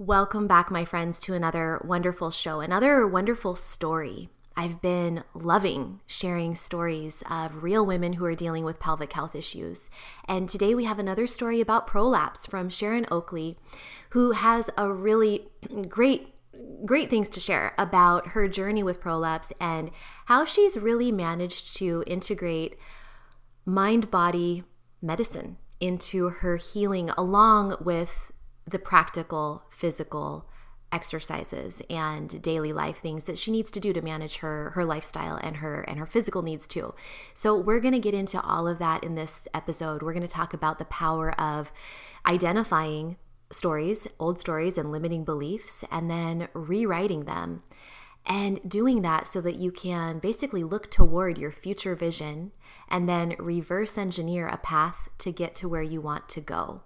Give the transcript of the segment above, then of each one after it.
Welcome back, my friends, to another wonderful show, another wonderful story. I've been loving sharing stories of real women who are dealing with pelvic health issues. And today we have another story about prolapse from Sharon Oakley, who has a really great great things to share about her journey with prolapse and how she's really managed to integrate mind body medicine into her healing along with the practical physical exercises and daily life things that she needs to do to manage her her lifestyle and her and her physical needs too. So we're going to get into all of that in this episode. We're going to talk about the power of identifying stories, old stories and limiting beliefs and then rewriting them. And doing that so that you can basically look toward your future vision and then reverse engineer a path to get to where you want to go.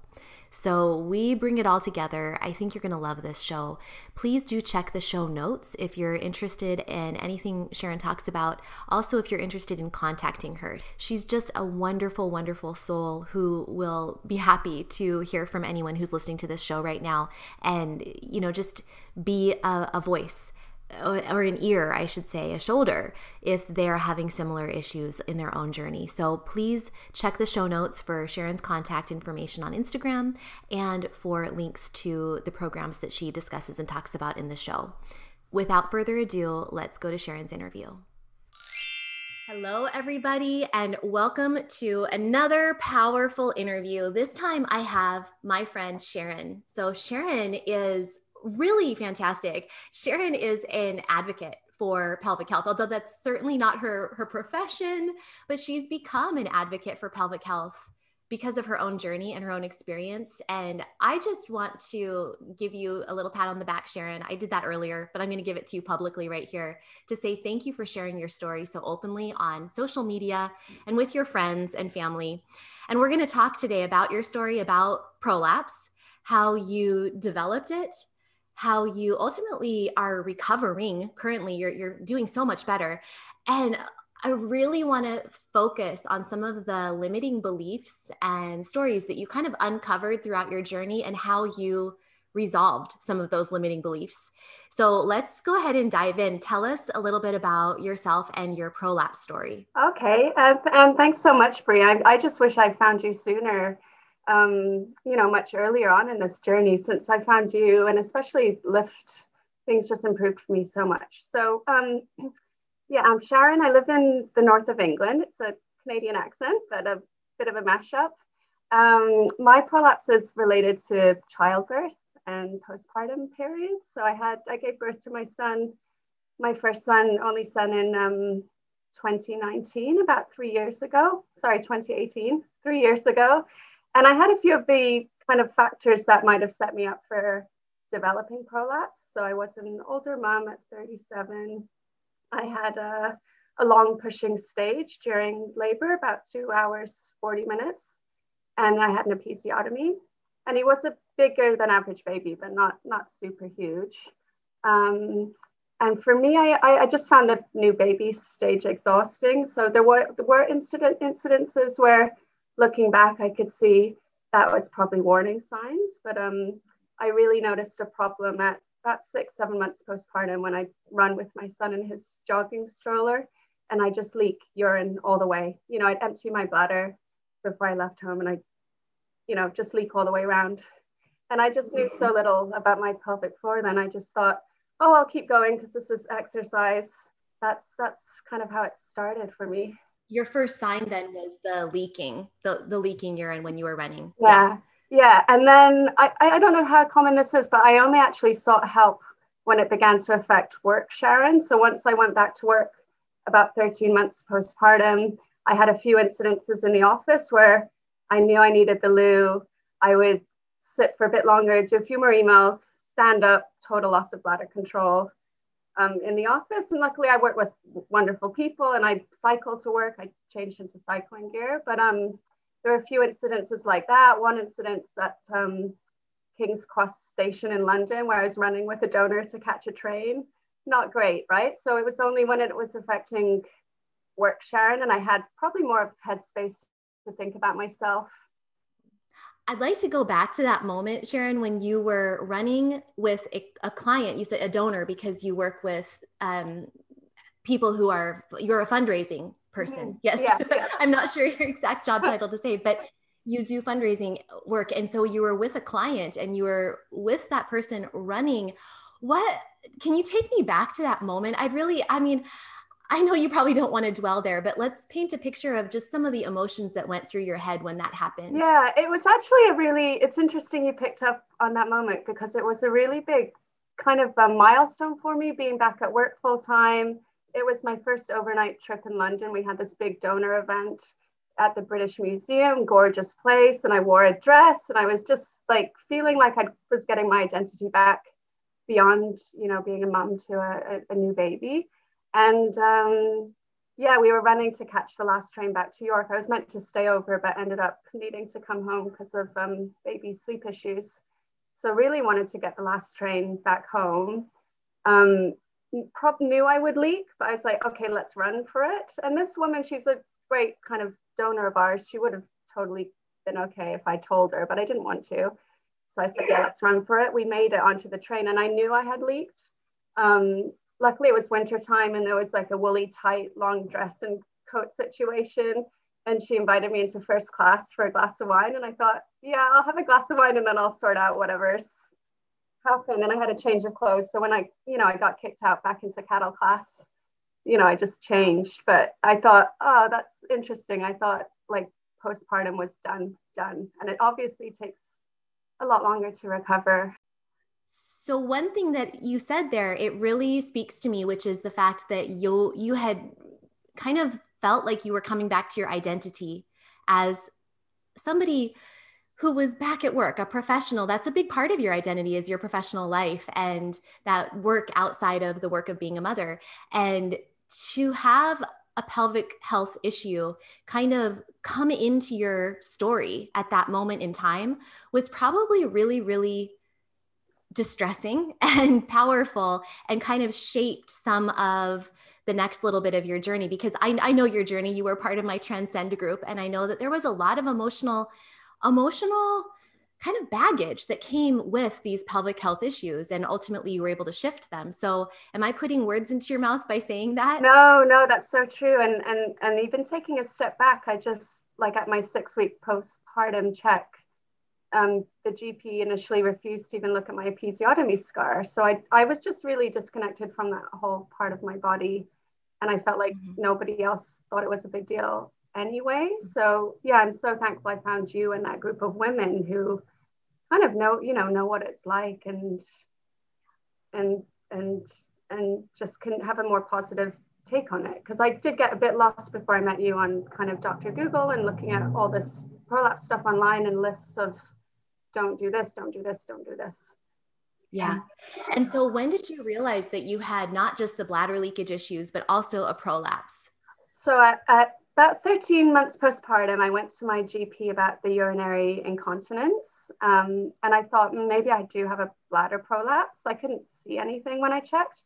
So we bring it all together. I think you're going to love this show. Please do check the show notes if you're interested in anything Sharon talks about. Also, if you're interested in contacting her, she's just a wonderful, wonderful soul who will be happy to hear from anyone who's listening to this show right now and, you know, just be a, a voice or an ear, I should say, a shoulder, if they're having similar issues in their own journey. So please check the show notes for Sharon's contact information on Instagram and for links to the programs that she discusses and talks about in the show. Without further ado, let's go to Sharon's interview. Hello, everybody, and welcome to another powerful interview. This time I have my friend Sharon. So, Sharon is really fantastic. Sharon is an advocate for pelvic health, although that's certainly not her her profession, but she's become an advocate for pelvic health because of her own journey and her own experience. And I just want to give you a little pat on the back, Sharon. I did that earlier, but I'm going to give it to you publicly right here to say thank you for sharing your story so openly on social media and with your friends and family. And we're going to talk today about your story about prolapse, how you developed it, how you ultimately are recovering currently. You're, you're doing so much better. And i really want to focus on some of the limiting beliefs and stories that you kind of uncovered throughout your journey and how you resolved some of those limiting beliefs. So let's go ahead and dive in. Tell us a little bit about yourself and your prolapse story. Okay and thanks so much Bri. I, I just wish i found you sooner um, you know, much earlier on in this journey since I found you, and especially Lift, things just improved for me so much. So, um, yeah, I'm Sharon. I live in the north of England. It's a Canadian accent, but a bit of a mashup. Um, my prolapse is related to childbirth and postpartum period. So I had I gave birth to my son, my first son, only son in um, 2019, about three years ago. Sorry, 2018, three years ago and I had a few of the kind of factors that might have set me up for developing prolapse. So I was an older mom at 37. I had a, a long pushing stage during labor, about two hours, 40 minutes. And I had an episiotomy. And he was a bigger than average baby, but not, not super huge. Um, and for me, I, I just found the new baby stage exhausting. So there were, there were incident, incidences where looking back, I could see that was probably warning signs. But um, I really noticed a problem at about six, seven months postpartum when I run with my son in his jogging stroller and I just leak urine all the way. You know, I'd empty my bladder before I left home and I, you know, just leak all the way around. And I just knew so little about my pelvic floor then. I just thought, oh, I'll keep going because this is exercise. That's that's kind of how it started for me your first sign then was the leaking, the, the leaking urine when you were running. Yeah. Yeah. And then I, I don't know how common this is, but I only actually sought help when it began to affect work, Sharon. So once I went back to work about 13 months postpartum, I had a few incidences in the office where I knew I needed the loo. I would sit for a bit longer, do a few more emails, stand up, total loss of bladder control. Um, in the office. And luckily, I work with wonderful people and I cycle to work. I changed into cycling gear. But um, there are a few incidences like that. One incident at um, King's Cross Station in London where I was running with a donor to catch a train. Not great, right? So it was only when it was affecting work, Sharon, and I had probably more headspace to think about myself I'd like to go back to that moment, Sharon, when you were running with a, a client, you said a donor because you work with um, people who are, you're a fundraising person. Mm-hmm. Yes. Yeah, yeah. I'm not sure your exact job title to say, but you do fundraising work. And so you were with a client and you were with that person running. What can you take me back to that moment? I'd really, I mean, I know you probably don't want to dwell there, but let's paint a picture of just some of the emotions that went through your head when that happened. Yeah, it was actually a really, it's interesting you picked up on that moment because it was a really big kind of a milestone for me being back at work full time. It was my first overnight trip in London. We had this big donor event at the British Museum, gorgeous place, and I wore a dress and I was just like feeling like I was getting my identity back beyond, you know, being a mom to a, a new baby. And um, yeah, we were running to catch the last train back to York. I was meant to stay over, but ended up needing to come home because of um, baby sleep issues. So really wanted to get the last train back home. Um, knew I would leak, but I was like, okay, let's run for it. And this woman, she's a great kind of donor of ours. She would have totally been okay if I told her, but I didn't want to. So I said, yeah, let's run for it. We made it onto the train and I knew I had leaked. Um, luckily it was winter time and there was like a woolly tight long dress and coat situation. And she invited me into first class for a glass of wine. And i thought yeah i'll have a glass of wine and then i'll sort out whatever's happened. And i had a change of clothes. So when i you know i got kicked out back into cattle class you know i just changed. But i thought oh that's interesting. I thought like postpartum was done done. And it obviously takes a lot longer to recover so one thing that you said there, it really speaks to me, which is the fact that you you had kind of felt like you were coming back to your identity as somebody who was back at work, a professional. That's a big part of your identity is your professional life and that work outside of the work of being a mother. And to have a pelvic health issue kind of come into your story at that moment in time was probably really, really distressing and powerful and kind of shaped some of the next little bit of your journey because I, I know your journey. You were part of my transcend group and i know that there was a lot of emotional emotional kind of baggage that came with these pelvic health issues and ultimately you were able to shift them. So am i putting words into your mouth by saying that? No no that's so true. And and and even taking a step back i just like at my six week postpartum check um, the GP initially refused to even look at my episiotomy scar. So I, I was just really disconnected from that whole part of my body. And I felt like mm-hmm. nobody else thought it was a big deal anyway. Mm-hmm. So yeah, I'm so thankful I found you and that group of women who kind of know, you know, know what it's like and and and and just can have a more positive take on it. Because I did get a bit lost before I met you on kind of Dr. Google and looking at all this prolapse stuff online and lists of don't do this, don't do this, don't do this. Yeah. And so when did you realize that you had not just the bladder leakage issues, but also a prolapse? So at, at about 13 months postpartum, I went to my GP about the urinary incontinence. Um, and I thought mm, maybe I do have a bladder prolapse. I couldn't see anything when I checked,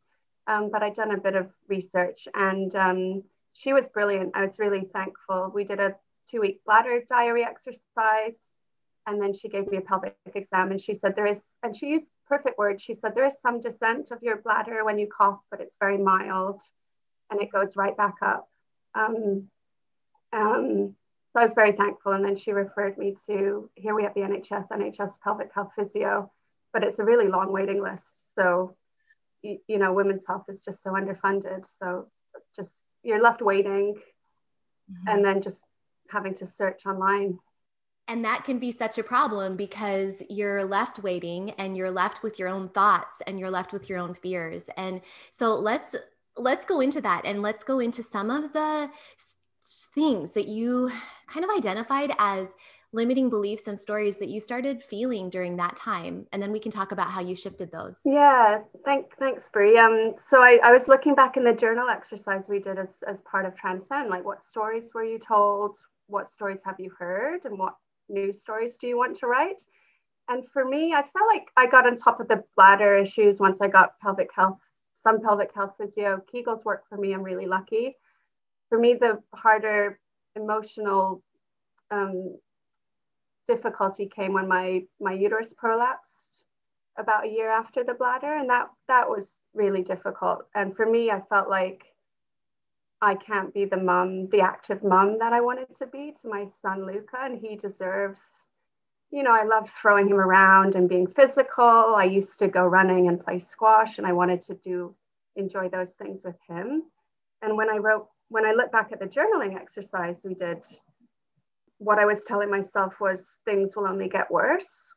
um, but I'd done a bit of research and um, she was brilliant. I was really thankful. We did a two week bladder diary exercise and then she gave me a pelvic exam and she said there is and she used perfect words. She said there is some descent of your bladder when you cough but it's very mild and it goes right back up. Um, um, so i was very thankful and then she referred me to here we have the nhs nhs pelvic health physio but it's a really long waiting list. So you, you know women's health is just so underfunded so it's just you're left waiting mm-hmm. and then just having to search online and that can be such a problem because you're left waiting and you're left with your own thoughts and you're left with your own fears. And so let's let's go into that and let's go into some of the things that you kind of identified as limiting beliefs and stories that you started feeling during that time. And then we can talk about how you shifted those. Yeah thank, thanks Bri. Um, so I, I was looking back in the journal exercise we did as, as part of transcend like what stories were you told? What stories have you heard? And what new stories do you want to write? And for me i felt like i got on top of the bladder issues once i got pelvic health some pelvic health physio. Kegels work for me i'm really lucky. For me the harder emotional um, difficulty came when my my uterus prolapsed about a year after the bladder and that that was really difficult. And for me i felt like i can't be the mom the active mom that i wanted to be to my son luca and he deserves you know i love throwing him around and being physical i used to go running and play squash and i wanted to do enjoy those things with him and when i wrote when i look back at the journaling exercise we did what I was telling myself was things will only get worse.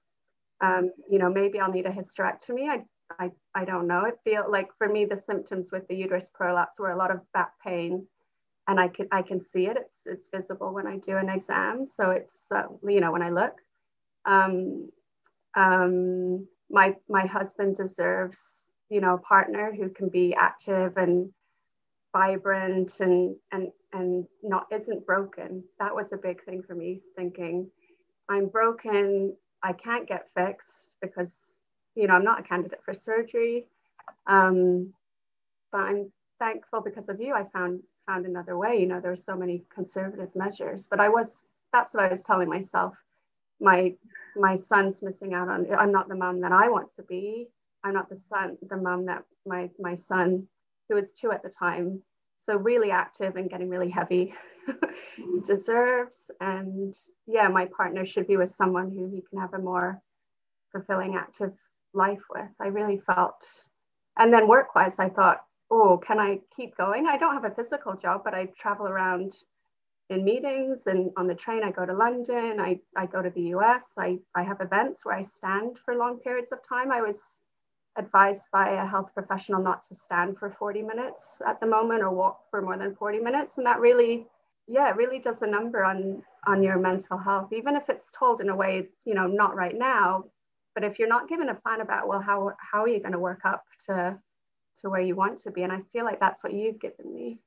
Um, you know, maybe I'll need a hysterectomy. I, I, I don't know. It feel like for me, the symptoms with the uterus prolapse were a lot of back pain, and I can I can see it. It's it's visible when I do an exam. So it's uh, you know when I look. Um, um, my my husband deserves you know a partner who can be active and vibrant and and and not isn't broken that was a big thing for me thinking i'm broken i can't get fixed because you know i'm not a candidate for surgery um, but i'm thankful because of you i found found another way. You know there there's so many conservative measures but i was that's what i was telling myself. My my son's missing out on i'm not the mom that i want to be. I'm not the son the mom that my my son who was two at the time. So really active and getting really heavy deserves. And yeah my partner should be with someone who he can have a more fulfilling active life with. I really felt and then work wise i thought oh can i keep going? I don't have a physical job but i travel around in meetings and on the train i go to london i, I go to the us I, I have events where i stand for long periods of time. I was advised by a health professional not to stand for 40 minutes at the moment or walk for more than 40 minutes and that really yeah really does a number on on your mental health even if it's told in a way you know not right now but if you're not given a plan about well how how are you going to work up to to where you want to be? And i feel like that's what you've given me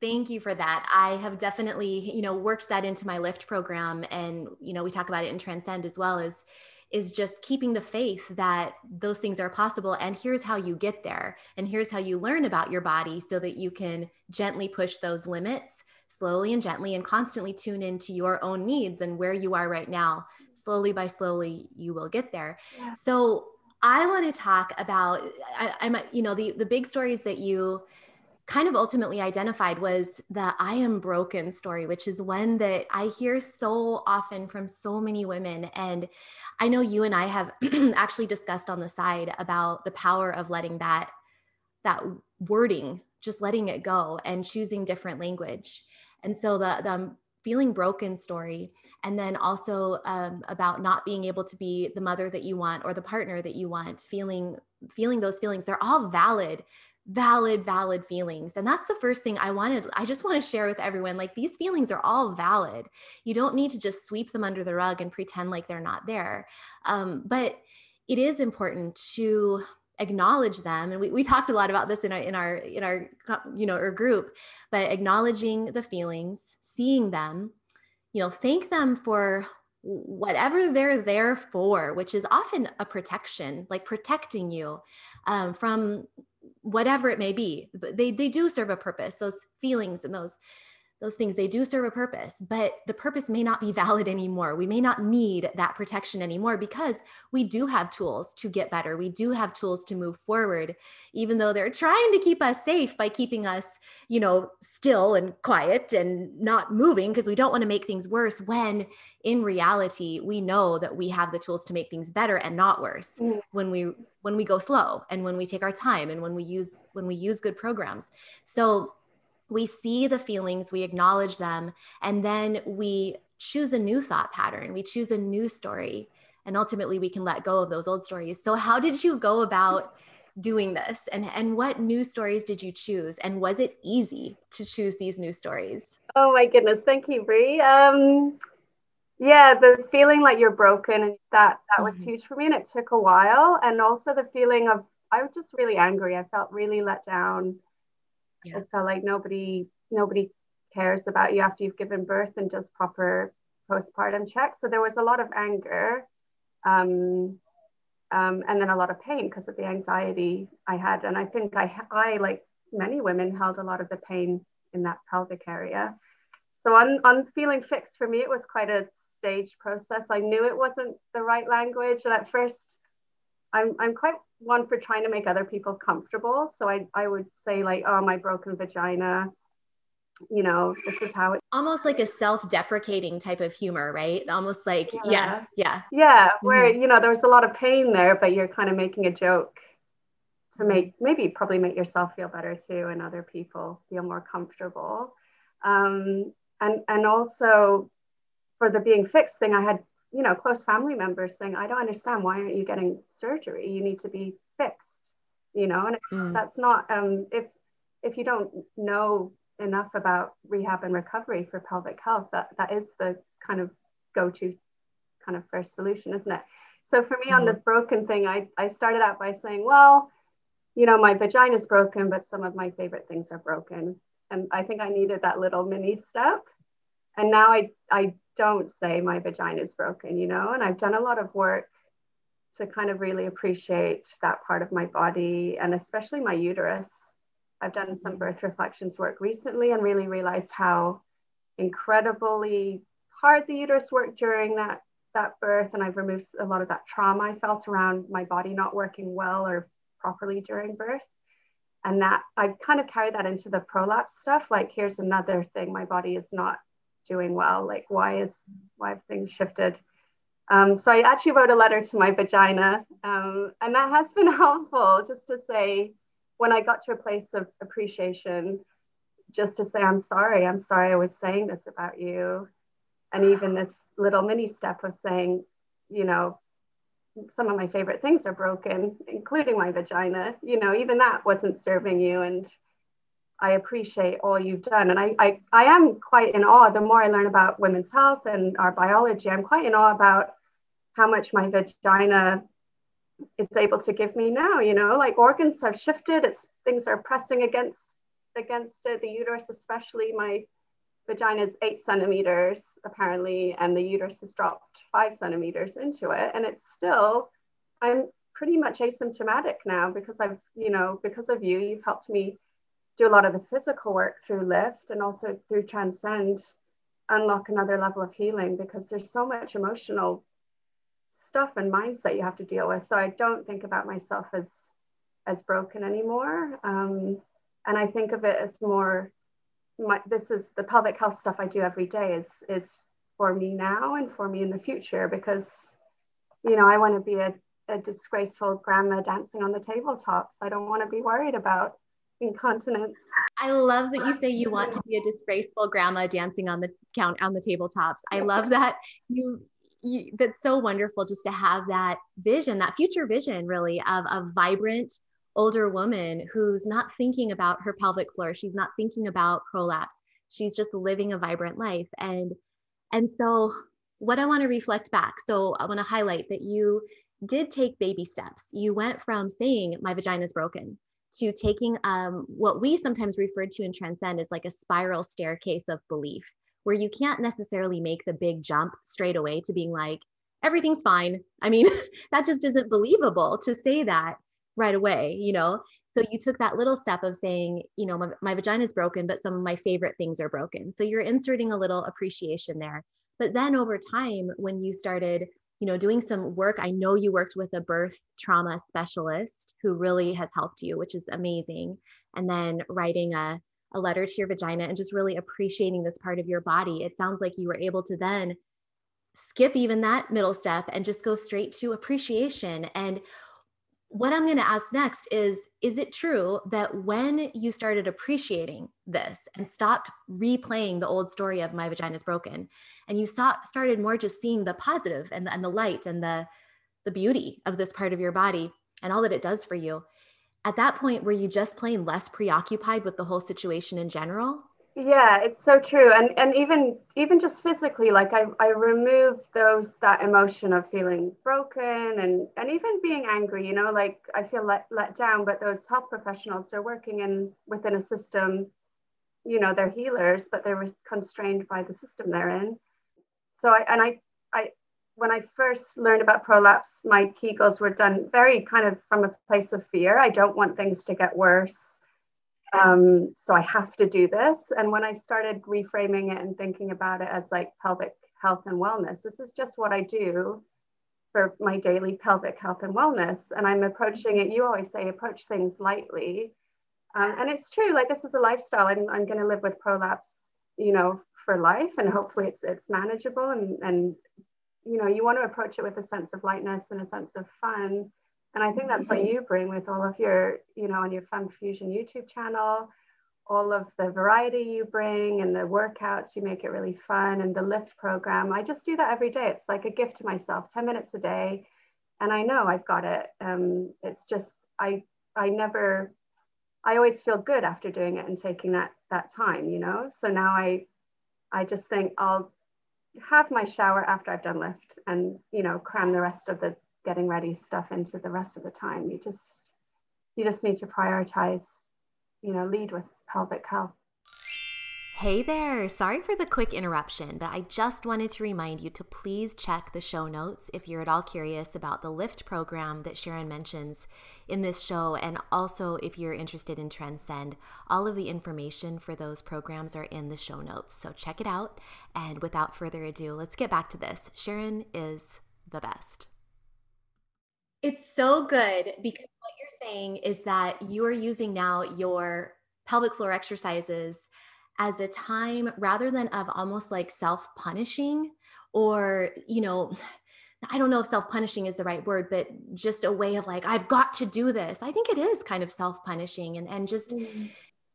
Thank you for that. I have definitely, you know, worked that into my lift program and you know, we talk about it in Transcend as well as is just keeping the faith that those things are possible and here's how you get there and here's how you learn about your body so that you can gently push those limits slowly and gently and constantly tune into your own needs and where you are right now slowly by slowly you will get there yeah. so i want to talk about I, i'm you know the the big stories that you kind of ultimately identified was the I am broken story, which is one that I hear so often from so many women. And I know you and I have actually discussed on the side about the power of letting that that wording, just letting it go and choosing different language. And so the the feeling broken story and then also um, about not being able to be the mother that you want or the partner that you want feeling feeling those feelings they're all valid valid, valid feelings. And that's the first thing I wanted. I just want to share with everyone like these feelings are all valid. You don't need to just sweep them under the rug and pretend like they're not there. Um, but it is important to acknowledge them and we, we talked a lot about this in our in our in our you know our group but acknowledging the feelings seeing them you know thank them for whatever they're there for which is often a protection like protecting you um, from whatever it may be. But they they do serve a purpose those feelings and those those things they do serve a purpose but the purpose may not be valid anymore. We may not need that protection anymore because we do have tools to get better. We do have tools to move forward even though they're trying to keep us safe by keeping us you know still and quiet and not moving because we don't want to make things worse when in reality we know that we have the tools to make things better and not worse mm. when we when we go slow and when we take our time and when we use when we use good programs. So we see the feelings, we acknowledge them, and then we choose a new thought pattern, we choose a new story, and ultimately we can let go of those old stories. So, how did you go about doing this? And, and what new stories did you choose? And was it easy to choose these new stories? Oh my goodness. Thank you, Bri. Um, yeah the feeling like you're broken and that that was mm-hmm. huge for me and it took a while and also the feeling of i was just really angry i felt really let down yeah. i felt like nobody nobody cares about you after you've given birth and does proper postpartum checks so there was a lot of anger um, um, and then a lot of pain because of the anxiety i had and i think i i like many women held a lot of the pain in that pelvic area so on, on feeling fixed for me, it was quite a staged process. I knew it wasn't the right language. And at first, I'm, I'm quite one for trying to make other people comfortable. So I, I would say like, oh, my broken vagina, you know, this is how it almost like a self-deprecating type of humor, right? Almost like, yeah, yeah. Yeah. yeah where, mm-hmm. you know, there's a lot of pain there, but you're kind of making a joke to make maybe probably make yourself feel better too and other people feel more comfortable. Um, and and also for the being fixed thing i had you know close family members saying i don't understand why aren't you getting surgery you need to be fixed you know and mm. that's not um if if you don't know enough about rehab and recovery for pelvic health that that is the kind of go-to kind of first solution isn't it so for me mm. on the mm-hmm. broken thing i i started out by saying well you know my vagina is broken but some of my favorite things are broken and I think I needed that little mini step. And now I, I don't say my vagina is broken, you know, and I've done a lot of work to kind of really appreciate that part of my body and especially my uterus. I've done some mm-hmm. birth reflections work recently and really realized how incredibly hard the uterus worked during that that birth and I've removed a lot of that trauma I felt around my body not working well or properly during birth and that I kind of carry that into the prolapse stuff. Like, here's another thing my body is not doing well. Like, why is why have things shifted? Um, so I actually wrote a letter to my vagina, um, and that has been helpful. Just to say, when I got to a place of appreciation, just to say, I'm sorry. I'm sorry I was saying this about you, and even this little mini step of saying, you know, some of my favorite things are broken, including my vagina. You know, even that wasn't serving you. And I appreciate all you've done. And I, I, I am quite in awe. The more I learn about women's health and our biology, I'm quite in awe about how much my vagina is able to give me now. You know, like organs have shifted. It's things are pressing against against it. The uterus, especially my vagina is eight centimeters apparently, and the uterus has dropped five centimeters into it. And it's still, I'm pretty much asymptomatic now because I've, you know, because of you, you've helped me do a lot of the physical work through lift and also through transcend unlock another level of healing because there's so much emotional stuff and mindset you have to deal with so i don't think about myself as as broken anymore um, and i think of it as more my, this is the pelvic health stuff I do every day is is for me now and for me in the future because you know I want to be a, a disgraceful grandma dancing on the tabletops. I don't want to be worried about incontinence. I love that you say you want to be a disgraceful grandma dancing on the count on the tabletops. I love that you you, that's so wonderful just to have that vision, that future vision, really, of a vibrant, older woman who's not thinking about her pelvic floor she's not thinking about prolapse she's just living a vibrant life and and so what i want to reflect back so i want to highlight that you did take baby steps you went from saying my vagina is broken to taking um, what we sometimes refer to in transcend as like a spiral staircase of belief where you can't necessarily make the big jump straight away to being like everything's fine i mean that just isn't believable to say that right away, you know? So you took that little step of saying, you know, my, my vagina is broken, but some of my favorite things are broken. So you're inserting a little appreciation there. But then over time, when you started, you know, doing some work, I know you worked with a birth trauma specialist who really has helped you, which is amazing. And then writing a, a letter to your vagina and just really appreciating this part of your body. It sounds like you were able to then skip even that middle step and just go straight to appreciation. And what I'm going to ask next is Is it true that when you started appreciating this and stopped replaying the old story of my vagina is broken, and you stopped, started more just seeing the positive and the, and the light and the, the beauty of this part of your body and all that it does for you, at that point, were you just plain less preoccupied with the whole situation in general? Yeah it's so true and and even even just physically like i i removed those that emotion of feeling broken and and even being angry you know like i feel let, let down but those health professionals they're working in within a system you know they're healers but they're constrained by the system they're in. So i and i i when i first learned about prolapse my kegels were done very kind of from a place of fear. I don't want things to get worse um, so I have to do this. And when I started reframing it and thinking about it as like pelvic health and wellness, this is just what I do for my daily pelvic health and wellness. And I'm approaching it, you always say, approach things lightly. Um, and it's true, like this is a lifestyle. I'm, I'm going to live with prolapse, you know, for life. And hopefully it's, it's manageable. And, and, you know, you want to approach it with a sense of lightness and a sense of fun and I think that's what you bring with all of your, you know, on your Fem Fusion YouTube channel, all of the variety you bring and the workouts, you make it really fun and the lift program. I just do that every day. It's like a gift to myself, 10 minutes a day. And I know I've got it. Um, it's just, I, I never, I always feel good after doing it and taking that, that time, you know? So now I, I just think I'll have my shower after I've done lift and, you know, cram the rest of the getting ready stuff into the rest of the time. You just you just need to prioritize, you know, lead with pelvic health. Hey there! Sorry for the quick interruption, but I just wanted to remind you to please check the show notes if you're at all curious about the LIFT program that Sharon mentions in this show, and also if you're interested in Transcend. All of the information for those programs are in the show notes, so check it out. And without further ado, let's get back to this. Sharon is the best. It's so good because what you're saying is that you are using now your pelvic floor exercises as a time rather than of almost like self punishing or, you know, I don't know if self punishing is the right word, but just a way of like, I've got to do this. I think it is kind of self punishing and, and just mm-hmm.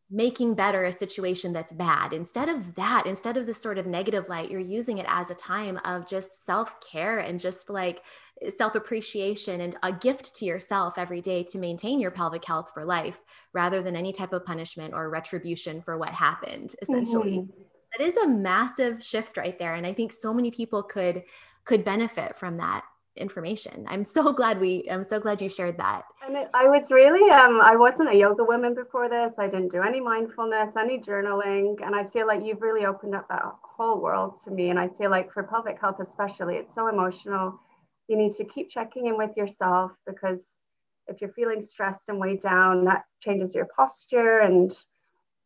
making better a situation that's bad. Instead of that, instead of this sort of negative light, you're using it as a time of just self care and just like self appreciation and a gift to yourself every day to maintain your pelvic health for life rather than any type of punishment or retribution for what happened essentially. Mm-hmm. that is a massive shift right there and i think so many people could could benefit from that information. I'm so glad we i'm so glad you shared that. And it, i was really um i wasn't a yoga woman before this. I didn't do any mindfulness any journaling and i feel like you've really opened up that whole world to me and i feel like for pelvic health especially it's so emotional you need to keep checking in with yourself because if you're feeling stressed and weighed down, that changes your posture and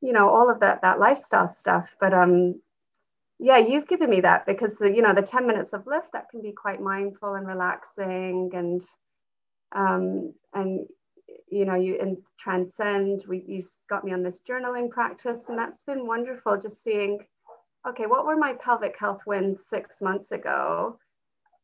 you know all of that that lifestyle stuff. But um, yeah, you've given me that because the you know the 10 minutes of lift that can be quite mindful and relaxing and um, and you know you and transcend. We you got me on this journaling practice and that's been wonderful. Just seeing, okay, what were my pelvic health wins six months ago?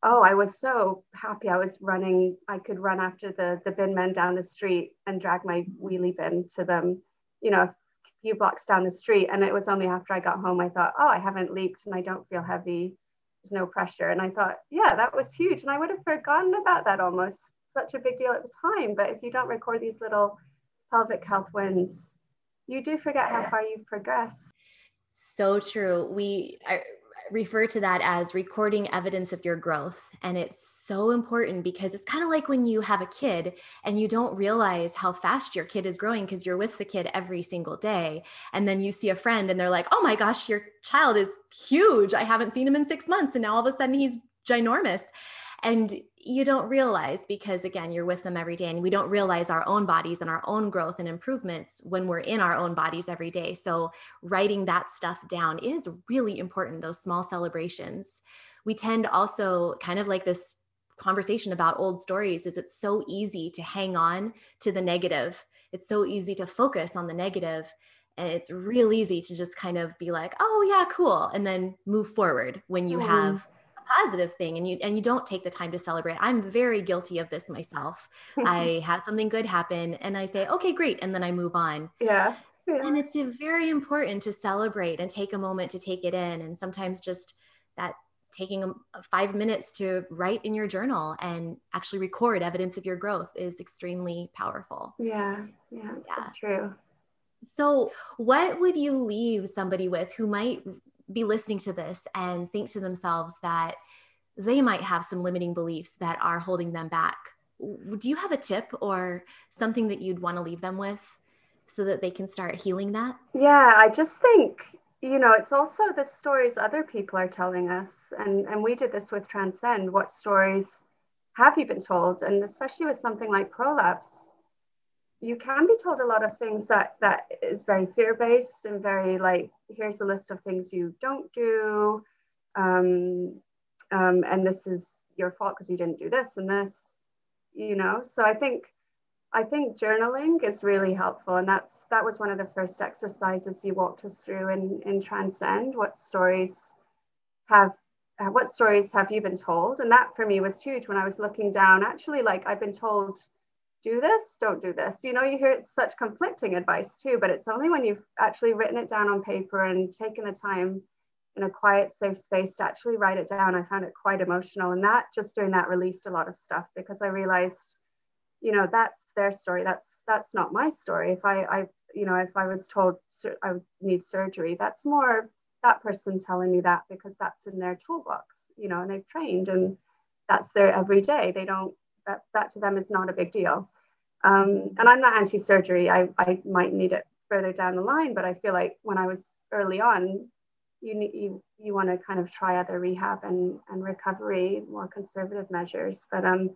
Oh, I was so happy. I was running. I could run after the the bin men down the street and drag my wheelie bin to them, you know, a few blocks down the street. And it was only after I got home I thought, oh, I haven't leaked and I don't feel heavy. There's no pressure. And I thought, yeah, that was huge. And I would have forgotten about that almost. Such a big deal at the time. But if you don't record these little pelvic health wins, you do forget how far you've progressed. So true. We I refer to that as recording evidence of your growth. And it's so important because it's kind of like when you have a kid and you don't realize how fast your kid is growing because you're with the kid every single day. And then you see a friend and they're like, oh my gosh, your child is huge. I haven't seen him in six months. And now all of a sudden he's ginormous and you don't realize because again you're with them every day and we don't realize our own bodies and our own growth and improvements when we're in our own bodies every day. So writing that stuff down is really important those small celebrations. We tend also kind of like this conversation about old stories is it's so easy to hang on to the negative. It's so easy to focus on the negative and it's real easy to just kind of be like oh yeah cool and then move forward when you mm. have positive thing and you and you don't take the time to celebrate. I'm very guilty of this myself. I have something good happen and i say okay great and then i move on. Yeah, yeah. and it's uh, very important to celebrate and take a moment to take it in and sometimes just that taking um, five minutes to write in your journal and actually record evidence of your growth is extremely powerful. Yeah. Yeah, yeah. So true. So, what would you leave somebody with who might be listening to this and think to themselves that they might have some limiting beliefs that are holding them back? Do you have a tip or something that you'd want to leave them with so that they can start healing that? Yeah, I just think, you know, it's also the stories other people are telling us. And, and we did this with Transcend. What stories have you been told? And especially with something like prolapse, you can be told a lot of things that that is very fear based and very like here's a list of things you don't do um, um, and this is your fault because you didn't do this and this you know? So i think i think journaling is really helpful and that's that was one of the first exercises you walked us through in in transcend. What stories have what stories have you been told? And that for me was huge when i was looking down. Actually like i've been told do this, don't do this. You know, you hear such conflicting advice too, but it's only when you've actually written it down on paper and taken the time in a quiet, safe space to actually write it down. I found it quite emotional. And that just doing that released a lot of stuff because I realized, you know, that's their story. That's that's not my story. If I, I you know, if I was told I would need surgery, that's more that person telling me that because that's in their toolbox, you know, and they've trained and that's their everyday. They don't that that to them is not a big deal. Um, and I'm not anti-surgery. I, I might need it further down the line, but I feel like when I was early on, you you, you want to kind of try other rehab and, and recovery, more conservative measures. But um,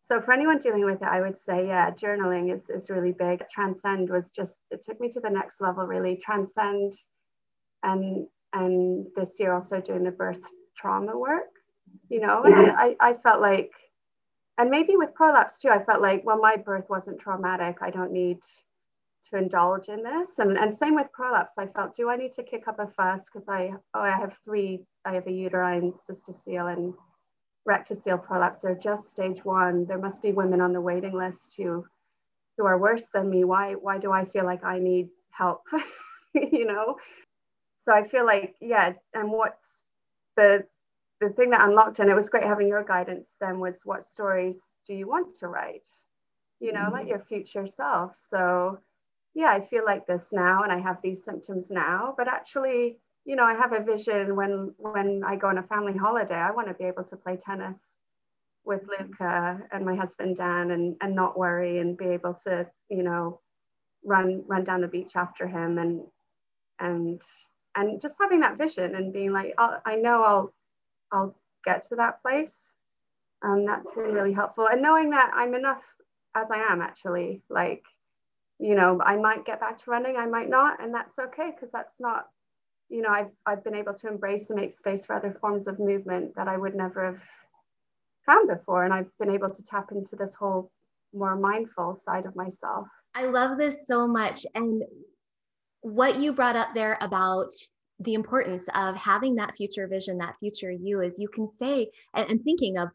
so for anyone dealing with it, I would say, yeah, journaling is, is really big. Transcend was just it took me to the next level, really. Transcend and and this year also doing the birth trauma work, you know, and I, I felt like and maybe with prolapse too, I felt like, well, my birth wasn't traumatic. I don't need to indulge in this. And, and same with prolapse. I felt, do I need to kick up a fuss? Because I, oh, I have three, I have a uterine cystocele and rectocele prolapse. They're just stage one. There must be women on the waiting list who, who are worse than me. Why, why do I feel like I need help? you know? So I feel like, yeah. And what's the, the thing that unlocked and it was great having your guidance then was what stories do you want to write you know mm-hmm. like your future self so yeah i feel like this now and i have these symptoms now but actually you know i have a vision when when i go on a family holiday i want to be able to play tennis with mm-hmm. luca and my husband dan and and not worry and be able to you know run run down the beach after him and and and just having that vision and being like i i know i'll I'll get to that place. Um, that's been really helpful. And knowing that I'm enough as I am actually, like, you know, I might get back to running, I might not, and that's okay because that's not, you know, I've I've been able to embrace and make space for other forms of movement that I would never have found before. And I've been able to tap into this whole more mindful side of myself. I love this so much. And what you brought up there about the importance of having that future vision, that future you, is you can say, and, and thinking of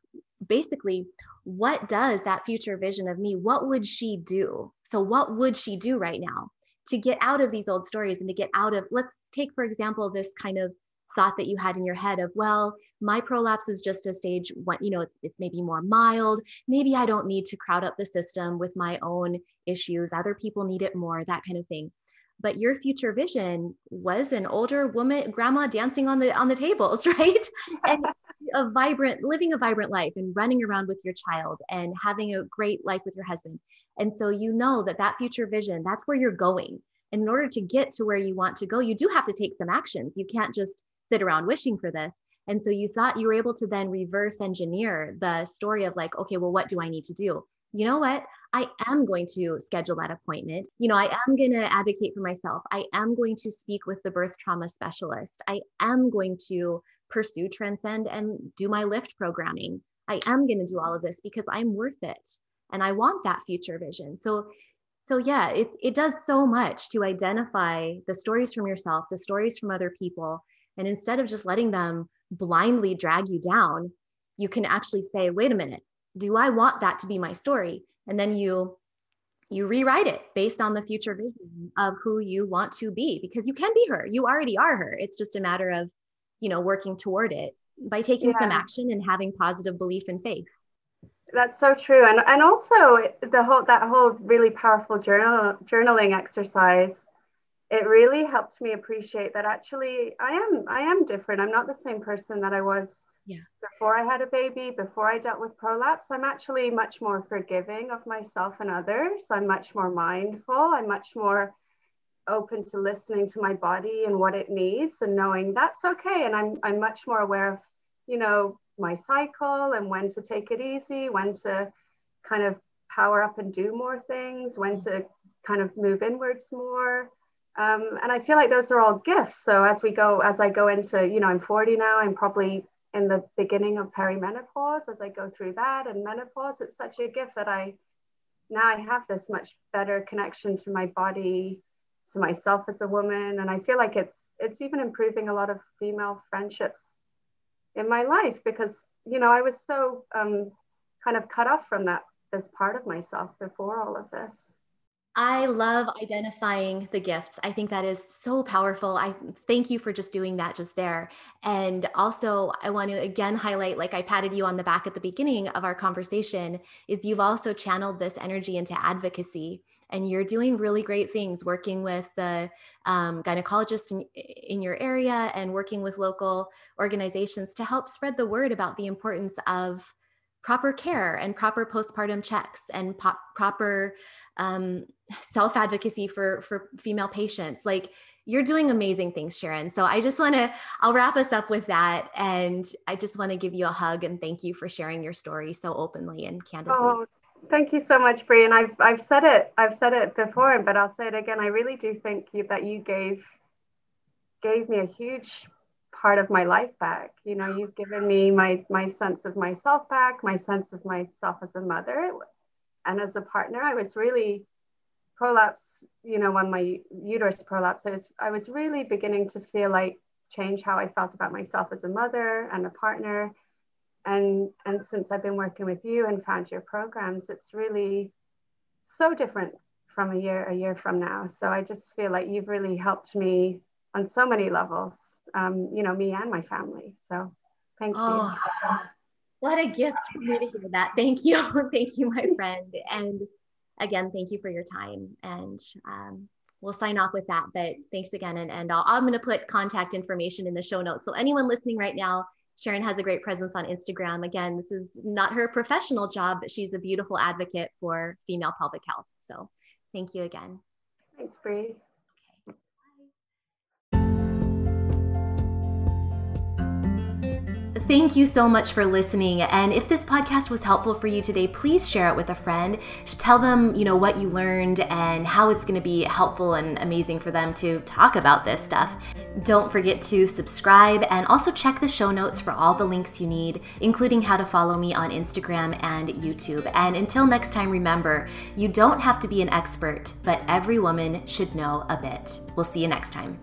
basically what does that future vision of me, what would she do? So, what would she do right now to get out of these old stories and to get out of, let's take, for example, this kind of thought that you had in your head of well my prolapse is just a stage one you know it's, it's maybe more mild. Maybe i don't need to crowd up the system with my own issues. Other people need it more that kind of thing but your future vision was an older woman grandma dancing on the on the tables right? And a vibrant living a vibrant life and running around with your child and having a great life with your husband. And so you know that that future vision that's where you're going. And in order to get to where you want to go you do have to take some actions. You can't just sit around wishing for this. And so you thought you were able to then reverse engineer the story of like okay well what do i need to do? You know what I am going to schedule that appointment. You know, I am going to advocate for myself. I am going to speak with the birth trauma specialist. I am going to pursue Transcend and do my lift programming. I am going to do all of this because I'm worth it and I want that future vision. So so yeah, it it does so much to identify the stories from yourself, the stories from other people, and instead of just letting them blindly drag you down, you can actually say, "Wait a minute, do I want that to be my story?" And then you you rewrite it based on the future vision of who you want to be because you can be her you already are her it's just a matter of you know working toward it by taking yeah. some action and having positive belief and faith that's so true and and also the whole that whole really powerful journal journaling exercise it really helped me appreciate that actually I am I am different. I'm not the same person that I was yeah. before I had a baby, before I dealt with prolapse. I'm actually much more forgiving of myself and others. I'm much more mindful. I'm much more open to listening to my body and what it needs and knowing that's okay. And I'm I'm much more aware of, you know, my cycle and when to take it easy, when to kind of power up and do more things, when to kind of move inwards more. Um, and I feel like those are all gifts. So as we go, as I go into, you know, I'm 40 now, I'm probably in the beginning of perimenopause. As I go through that and menopause, it's such a gift that I now I have this much better connection to my body, to myself as a woman, and I feel like it's it's even improving a lot of female friendships in my life because you know I was so um, kind of cut off from that this part of myself before all of this. I love identifying the gifts. I think that is so powerful. I thank you for just doing that just there. And also, I want to again highlight like I patted you on the back at the beginning of our conversation is you've also channeled this energy into advocacy and you're doing really great things working with the um, gynecologist in, in your area and working with local organizations to help spread the word about the importance of proper care and proper postpartum checks and proper um, self advocacy for for female patients. Like you're doing amazing things sharon. So i just want to i'll wrap us up with that. And i just want to give you a hug and thank you for sharing your story so openly and candidly. Oh, thank you so much Bri. And i've i've said it i've said it before but i'll say it again. I really do think you, that you gave gave me a huge part of my life back. You know, you've given me my my sense of myself back, my sense of myself as a mother and as a partner. I was really prolapse, you know, when my uterus prolapsed, I was I was really beginning to feel like change how I felt about myself as a mother and a partner. And and since I've been working with you and found your programs, it's really so different from a year a year from now. So I just feel like you've really helped me on so many levels um, you know, me and my family. So thank oh, you. What a gift for me to hear that. Thank you. thank you, my friend. And again, thank you for your time. And um, we'll sign off with that. But thanks again. And, and i am going to put contact information in the show notes. So anyone listening right now, Sharon has a great presence on Instagram. Again, this is not her professional job, but she's a beautiful advocate for female pelvic health. So thank you again. Thanks, Bri. Thank you so much for listening. And if this podcast was helpful for you today, please share it with a friend. Tell them, you know, what you learned and how it's going to be helpful and amazing for them to talk about this stuff. Don't forget to subscribe and also check the show notes for all the links you need, including how to follow me on Instagram and YouTube. And until next time, remember, you don't have to be an expert, but every woman should know a bit. We'll see you next time.